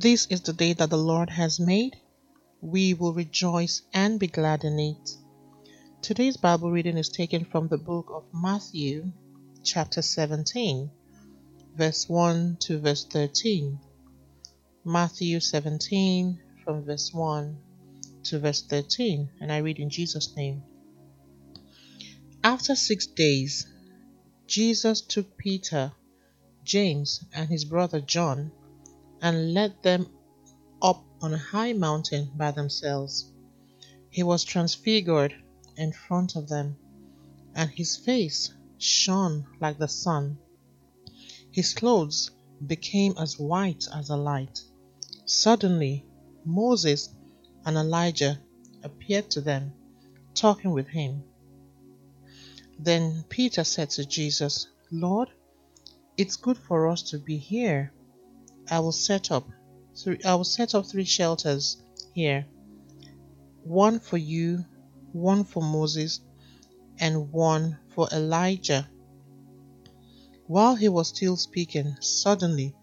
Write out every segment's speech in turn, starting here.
This is the day that the Lord has made. We will rejoice and be glad in it. Today's Bible reading is taken from the book of Matthew, chapter 17, verse 1 to verse 13. Matthew 17, from verse 1 to verse 13, and I read in Jesus' name. After six days, Jesus took Peter, James, and his brother John and led them up on a high mountain by themselves. He was transfigured in front of them, and his face shone like the sun. His clothes became as white as a light. Suddenly, Moses and Elijah appeared to them, talking with him. Then Peter said to Jesus, Lord, it's good for us to be here. I will set up three I will set up three shelters here. One for you, one for Moses, and one for Elijah. While he was still speaking, suddenly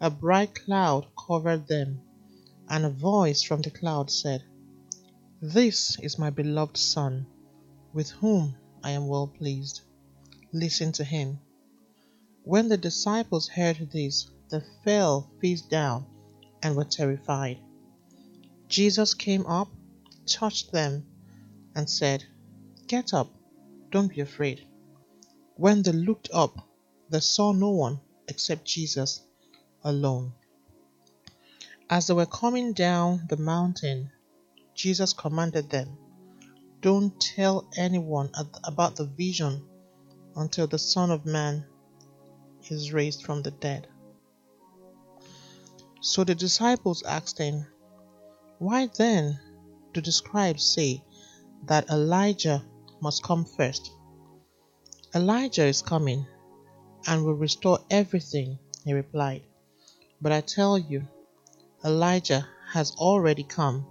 a bright cloud covered them, and a voice from the cloud said, This is my beloved Son, with whom I am well pleased. Listen to him. When the disciples heard this, they fell face down and were terrified. Jesus came up, touched them, and said, Get up, don't be afraid. When they looked up, they saw no one except Jesus alone. As they were coming down the mountain, Jesus commanded them, Don't tell anyone about the vision until the Son of Man is raised from the dead. So the disciples asked him, Why then do the scribes say that Elijah must come first? Elijah is coming and will restore everything, he replied. But I tell you, Elijah has already come,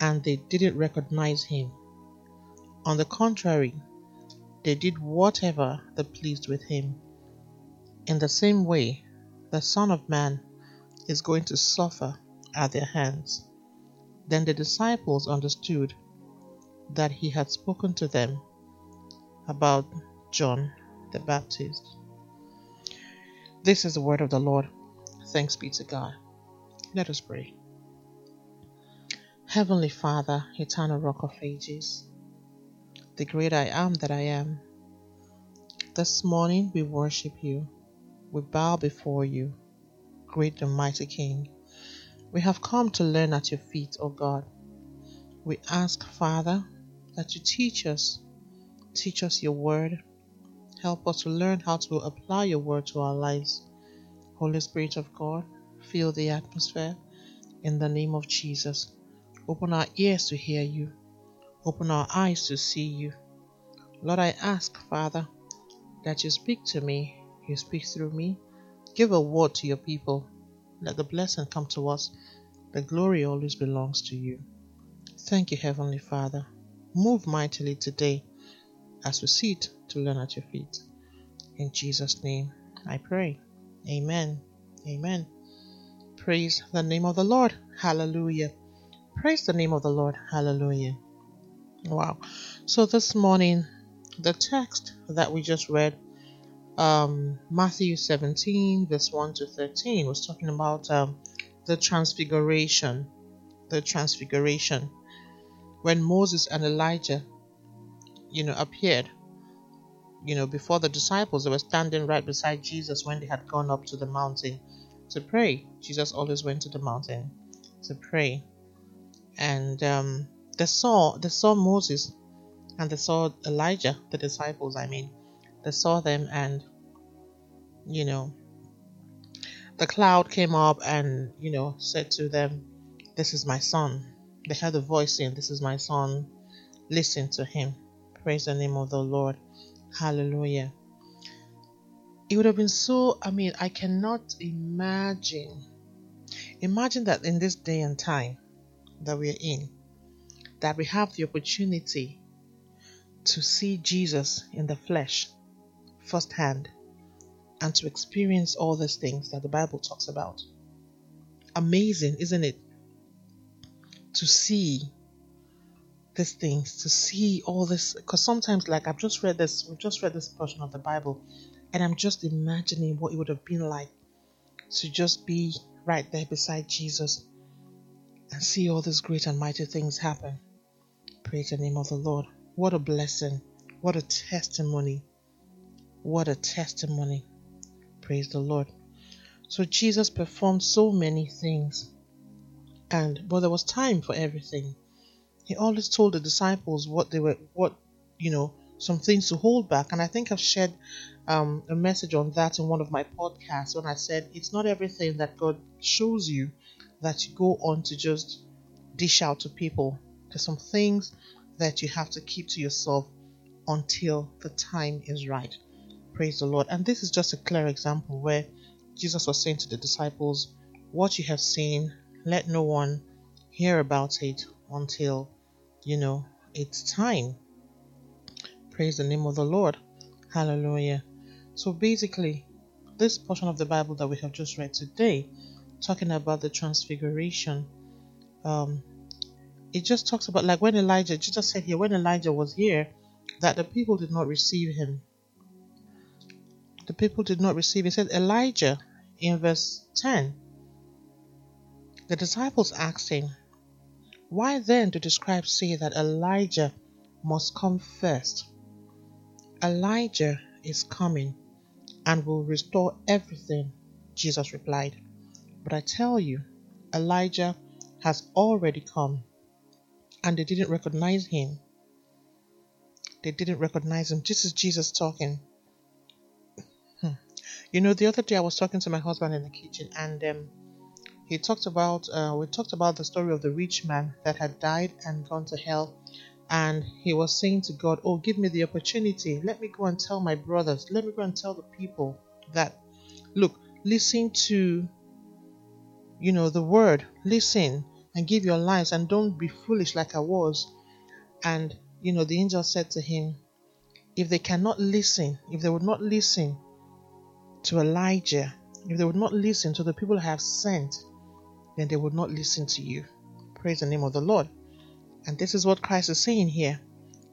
and they didn't recognize him. On the contrary, they did whatever they pleased with him. In the same way, the Son of Man is going to suffer at their hands. Then the disciples understood that he had spoken to them about John the Baptist. This is the word of the Lord. Thanks be to God. Let us pray. Heavenly Father, eternal rock of ages, the great I am that I am, this morning we worship you we bow before you, great and mighty King. We have come to learn at your feet, O God. We ask, Father, that you teach us, teach us your word. Help us to learn how to apply your word to our lives. Holy Spirit of God, fill the atmosphere in the name of Jesus. Open our ears to hear you, open our eyes to see you. Lord, I ask, Father, that you speak to me you speak through me. Give a word to your people. Let the blessing come to us. The glory always belongs to you. Thank you, Heavenly Father. Move mightily today as we sit to learn at your feet. In Jesus' name I pray. Amen. Amen. Praise the name of the Lord. Hallelujah. Praise the name of the Lord. Hallelujah. Wow. So this morning, the text that we just read um, Matthew 17, verse 1 to 13, was talking about um, the transfiguration. The transfiguration. When Moses and Elijah, you know, appeared, you know, before the disciples, they were standing right beside Jesus when they had gone up to the mountain to pray. Jesus always went to the mountain to pray. And um, they saw they saw Moses and they saw Elijah, the disciples, I mean they saw them and you know the cloud came up and you know said to them this is my son. They heard a voice saying this is my son. Listen to him. Praise the name of the lord. Hallelujah. It would have been so i mean i cannot imagine imagine that in this day and time that we're in that we have the opportunity to see jesus in the flesh firsthand and to experience all these things that the Bible talks about. amazing, isn't it? To see these things, to see all this. Because sometimes, like I've just read this, we've just read this portion of the Bible, and I'm just imagining what it would have been like to just be right there beside Jesus and see all these great and mighty things happen. Praise the name of the Lord. What a blessing. What a testimony. What a testimony. Praise the Lord. So Jesus performed so many things. And but there was time for everything. He always told the disciples what they were what you know, some things to hold back. And I think I've shared um, a message on that in one of my podcasts when I said it's not everything that God shows you that you go on to just dish out to people. There's some things that you have to keep to yourself until the time is right. Praise the Lord. And this is just a clear example where Jesus was saying to the disciples, What you have seen, let no one hear about it until, you know, it's time. Praise the name of the Lord. Hallelujah. So basically, this portion of the Bible that we have just read today, talking about the transfiguration, um, it just talks about like when Elijah, Jesus said here, when Elijah was here, that the people did not receive him. The people did not receive. He said Elijah in verse 10. The disciples asked him, Why then do the scribes say that Elijah must come first? Elijah is coming and will restore everything, Jesus replied. But I tell you, Elijah has already come, and they didn't recognize him. They didn't recognize him. This is Jesus talking. You know, the other day I was talking to my husband in the kitchen, and um, he talked about uh, we talked about the story of the rich man that had died and gone to hell, and he was saying to God, Oh, give me the opportunity. Let me go and tell my brothers. Let me go and tell the people that, look, listen to, you know, the word. Listen and give your lives and don't be foolish like I was. And, you know, the angel said to him, If they cannot listen, if they would not listen to Elijah, if they would not listen to the people I have sent, then they would not listen to you. Praise the name of the Lord. And this is what Christ is saying here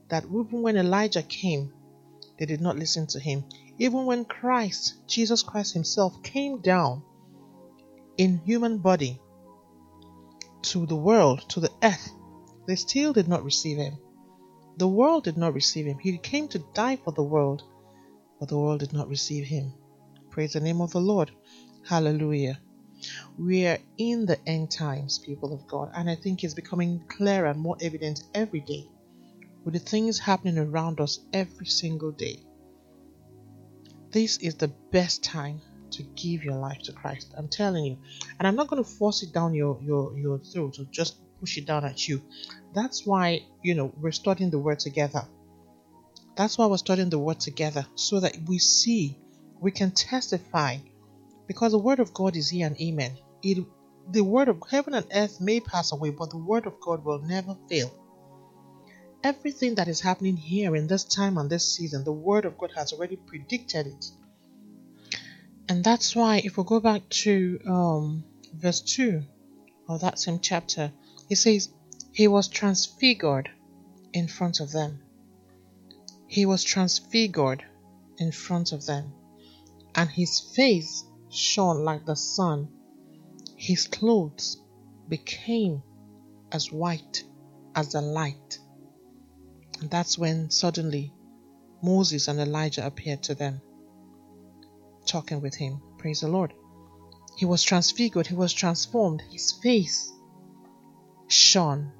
that even when Elijah came, they did not listen to him. Even when Christ, Jesus Christ Himself, came down in human body to the world, to the earth, they still did not receive Him. The world did not receive Him. He came to die for the world, but the world did not receive Him. Praise the name of the Lord. Hallelujah. We are in the end times, people of God, and I think it's becoming clearer and more evident every day with the things happening around us every single day. This is the best time to give your life to Christ. I'm telling you. And I'm not going to force it down your, your, your throat or just push it down at you. That's why, you know, we're studying the word together. That's why we're studying the word together so that we see, we can testify because the word of God is here and amen. It, the word of heaven and earth may pass away, but the word of God will never fail. Everything that is happening here in this time and this season, the word of God has already predicted it. And that's why, if we go back to um, verse 2 of that same chapter, it says, He was transfigured in front of them. He was transfigured in front of them, and his face shone like the sun. His clothes became as white as the light. And that's when suddenly Moses and Elijah appeared to them, talking with him. Praise the Lord. He was transfigured, he was transformed, his face shone,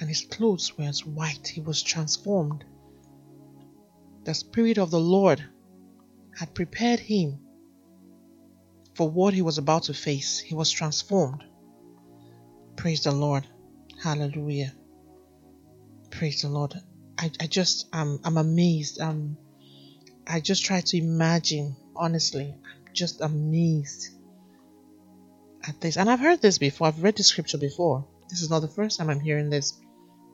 and his clothes were as white. He was transformed. The Spirit of the Lord had prepared him for what he was about to face. He was transformed. Praise the Lord. Hallelujah. Praise the Lord. I, I just I'm I'm amazed. Um I just try to imagine, honestly. I'm just amazed at this. And I've heard this before. I've read the scripture before. This is not the first time I'm hearing this.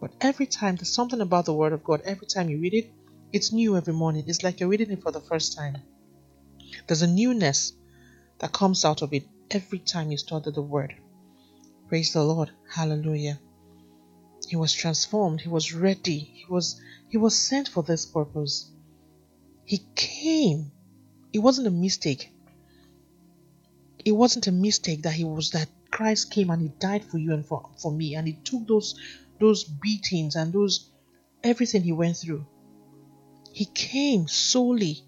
But every time there's something about the word of God, every time you read it, it's new every morning. It's like you're reading it for the first time. There's a newness that comes out of it every time you study the word. Praise the Lord. Hallelujah. He was transformed. He was ready. He was he was sent for this purpose. He came. It wasn't a mistake. It wasn't a mistake that he was that Christ came and he died for you and for, for me and he took those those beatings and those everything he went through. He came solely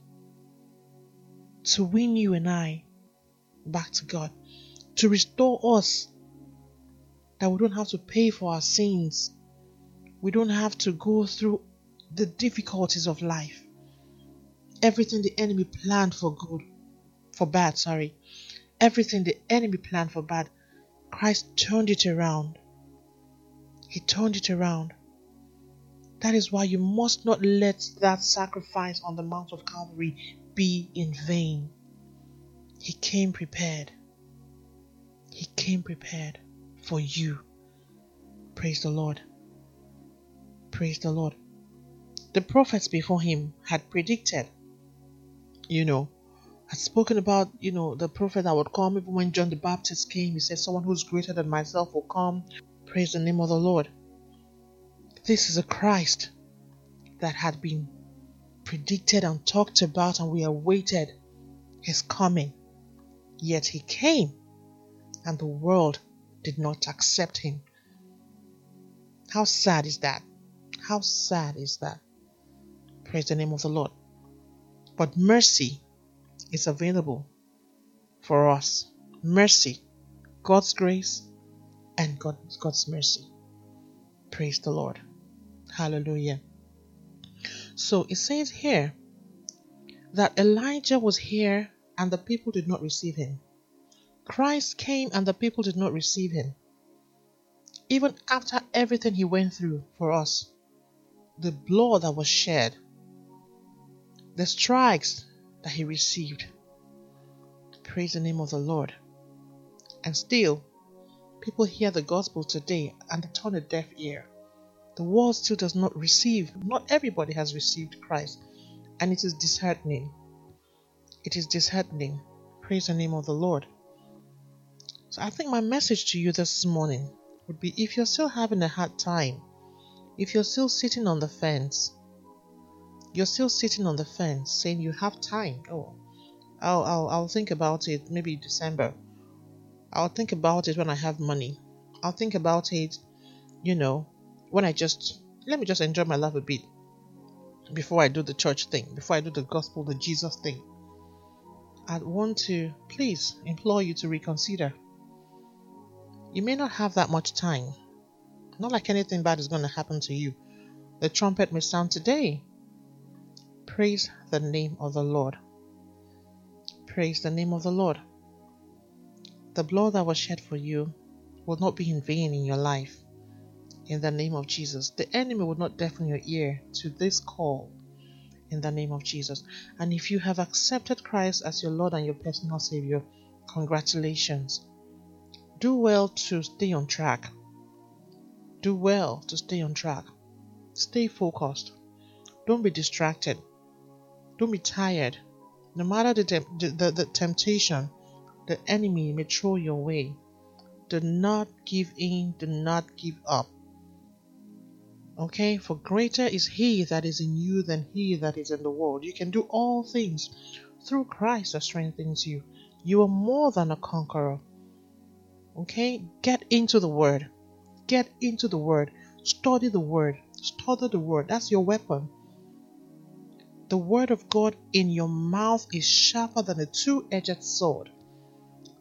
to win you and I back to God, to restore us that we don't have to pay for our sins. We don't have to go through the difficulties of life. Everything the enemy planned for good, for bad, sorry. Everything the enemy planned for bad, Christ turned it around. He turned it around. That is why you must not let that sacrifice on the Mount of Calvary be in vain. He came prepared. He came prepared for you. Praise the Lord. Praise the Lord. The prophets before him had predicted, you know, had spoken about, you know, the prophet that would come. Even when John the Baptist came, he said, Someone who's greater than myself will come. Praise the name of the Lord. This is a Christ that had been predicted and talked about, and we awaited his coming. Yet he came, and the world did not accept him. How sad is that? How sad is that? Praise the name of the Lord. But mercy is available for us. Mercy, God's grace, and God's mercy. Praise the Lord. Hallelujah. So it says here that Elijah was here and the people did not receive him. Christ came and the people did not receive him. Even after everything he went through for us, the blood that was shed, the strikes that he received. Praise the name of the Lord. And still, people hear the gospel today and they turn a deaf ear. The world still does not receive, not everybody has received Christ, and it is disheartening. It is disheartening. Praise the name of the Lord. So I think my message to you this morning would be if you're still having a hard time, if you're still sitting on the fence, you're still sitting on the fence saying you have time. Oh, I'll, I'll, I'll think about it maybe December. I'll think about it when I have money. I'll think about it, you know, when I just let me just enjoy my life a bit before I do the church thing, before I do the gospel, the Jesus thing. I want to please implore you to reconsider. You may not have that much time. Not like anything bad is going to happen to you. The trumpet may sound today. Praise the name of the Lord. Praise the name of the Lord. The blood that was shed for you will not be in vain in your life. In the name of Jesus. The enemy will not deafen your ear to this call. In the name of Jesus. And if you have accepted Christ as your Lord and your personal Savior, congratulations. Do well to stay on track. Do well to stay on track. Stay focused. Don't be distracted. Don't be tired. No matter the, the, the, the temptation the enemy may throw your way, do not give in, do not give up. Okay, for greater is he that is in you than he that is in the world. You can do all things through Christ that strengthens you. You are more than a conqueror. Okay? Get into the Word. Get into the Word. Study the Word. Study the Word. That's your weapon. The Word of God in your mouth is sharper than a two edged sword.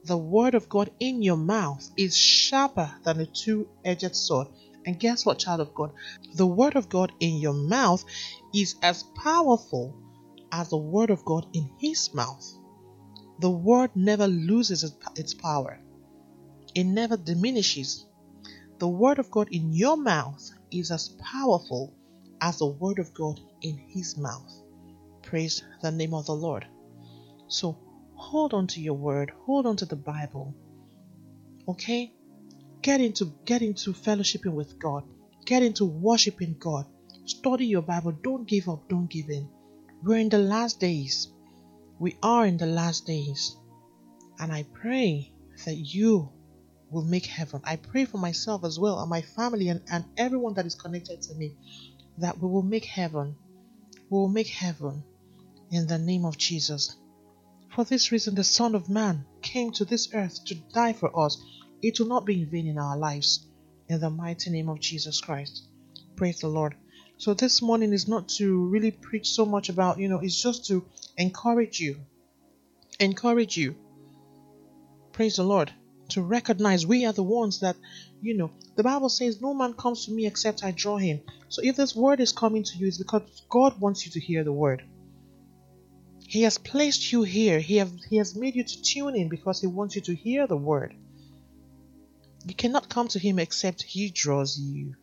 The Word of God in your mouth is sharper than a two edged sword. And guess what, child of God? The Word of God in your mouth is as powerful as the Word of God in His mouth. The Word never loses its power it never diminishes. The Word of God in your mouth is as powerful as the Word of God in His mouth. Praise the name of the Lord. So hold on to your Word, hold on to the Bible. Okay? Get into get into fellowshipping with God. Get into worshiping God. Study your Bible. Don't give up. Don't give in. We're in the last days. We are in the last days. And I pray that you will make heaven. I pray for myself as well and my family and, and everyone that is connected to me that we will make heaven. We will make heaven in the name of Jesus. For this reason, the Son of Man came to this earth to die for us. It will not be in vain in our lives. In the mighty name of Jesus Christ. Praise the Lord. So, this morning is not to really preach so much about, you know, it's just to encourage you. Encourage you. Praise the Lord to recognize we are the ones that, you know, the Bible says, No man comes to me except I draw him. So if this word is coming to you, it's because God wants you to hear the word. He has placed you here. He, have, he has made you to tune in because He wants you to hear the word. You cannot come to Him except He draws you.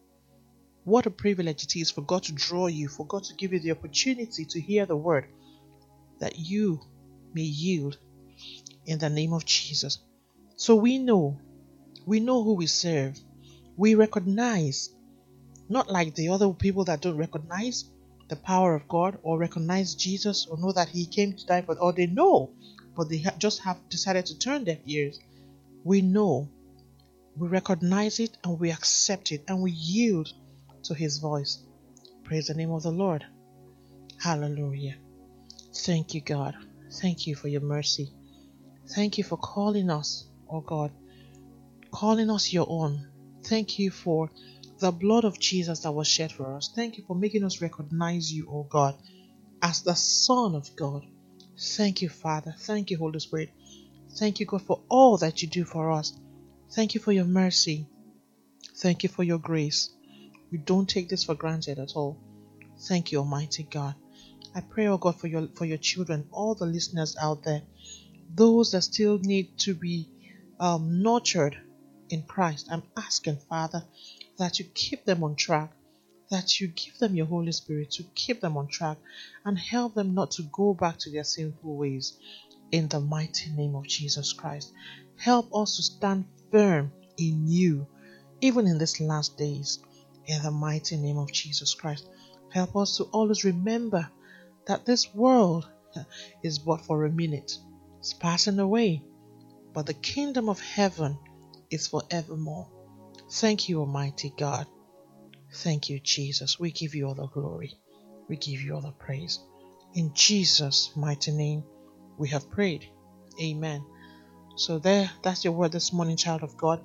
What a privilege it is for God to draw you, for God to give you the opportunity to hear the word that you may yield in the name of Jesus. So we know, we know who we serve. We recognize, not like the other people that don't recognize the power of God or recognize Jesus or know that He came to die for, or they know, but they just have decided to turn their ears. We know, we recognize it, and we accept it, and we yield to His voice. Praise the name of the Lord. Hallelujah. Thank you, God. Thank you for your mercy. Thank you for calling us oh God, calling us your own. Thank you for the blood of Jesus that was shed for us. Thank you for making us recognize you, oh God, as the Son of God. Thank you, Father. Thank you, Holy Spirit. Thank you, God, for all that you do for us. Thank you for your mercy. Thank you for your grace. We don't take this for granted at all. Thank you, Almighty God. I pray, oh God, for your for your children, all the listeners out there, those that still need to be um, nurtured in Christ. I'm asking, Father, that you keep them on track, that you give them your Holy Spirit to keep them on track and help them not to go back to their sinful ways. In the mighty name of Jesus Christ, help us to stand firm in you, even in these last days. In the mighty name of Jesus Christ, help us to always remember that this world is but for a minute, it's passing away but the kingdom of heaven is forevermore. Thank you, Almighty God. Thank you, Jesus. We give you all the glory. We give you all the praise. In Jesus' mighty name, we have prayed. Amen. So there, that's your word this morning, child of God.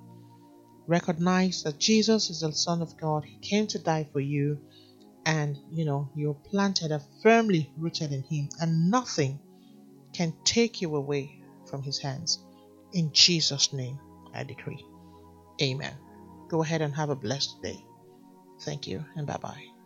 Recognize that Jesus is the Son of God. He came to die for you, and you know you're planted and firmly rooted in Him, and nothing can take you away from His hands. In Jesus' name, I decree. Amen. Go ahead and have a blessed day. Thank you, and bye bye.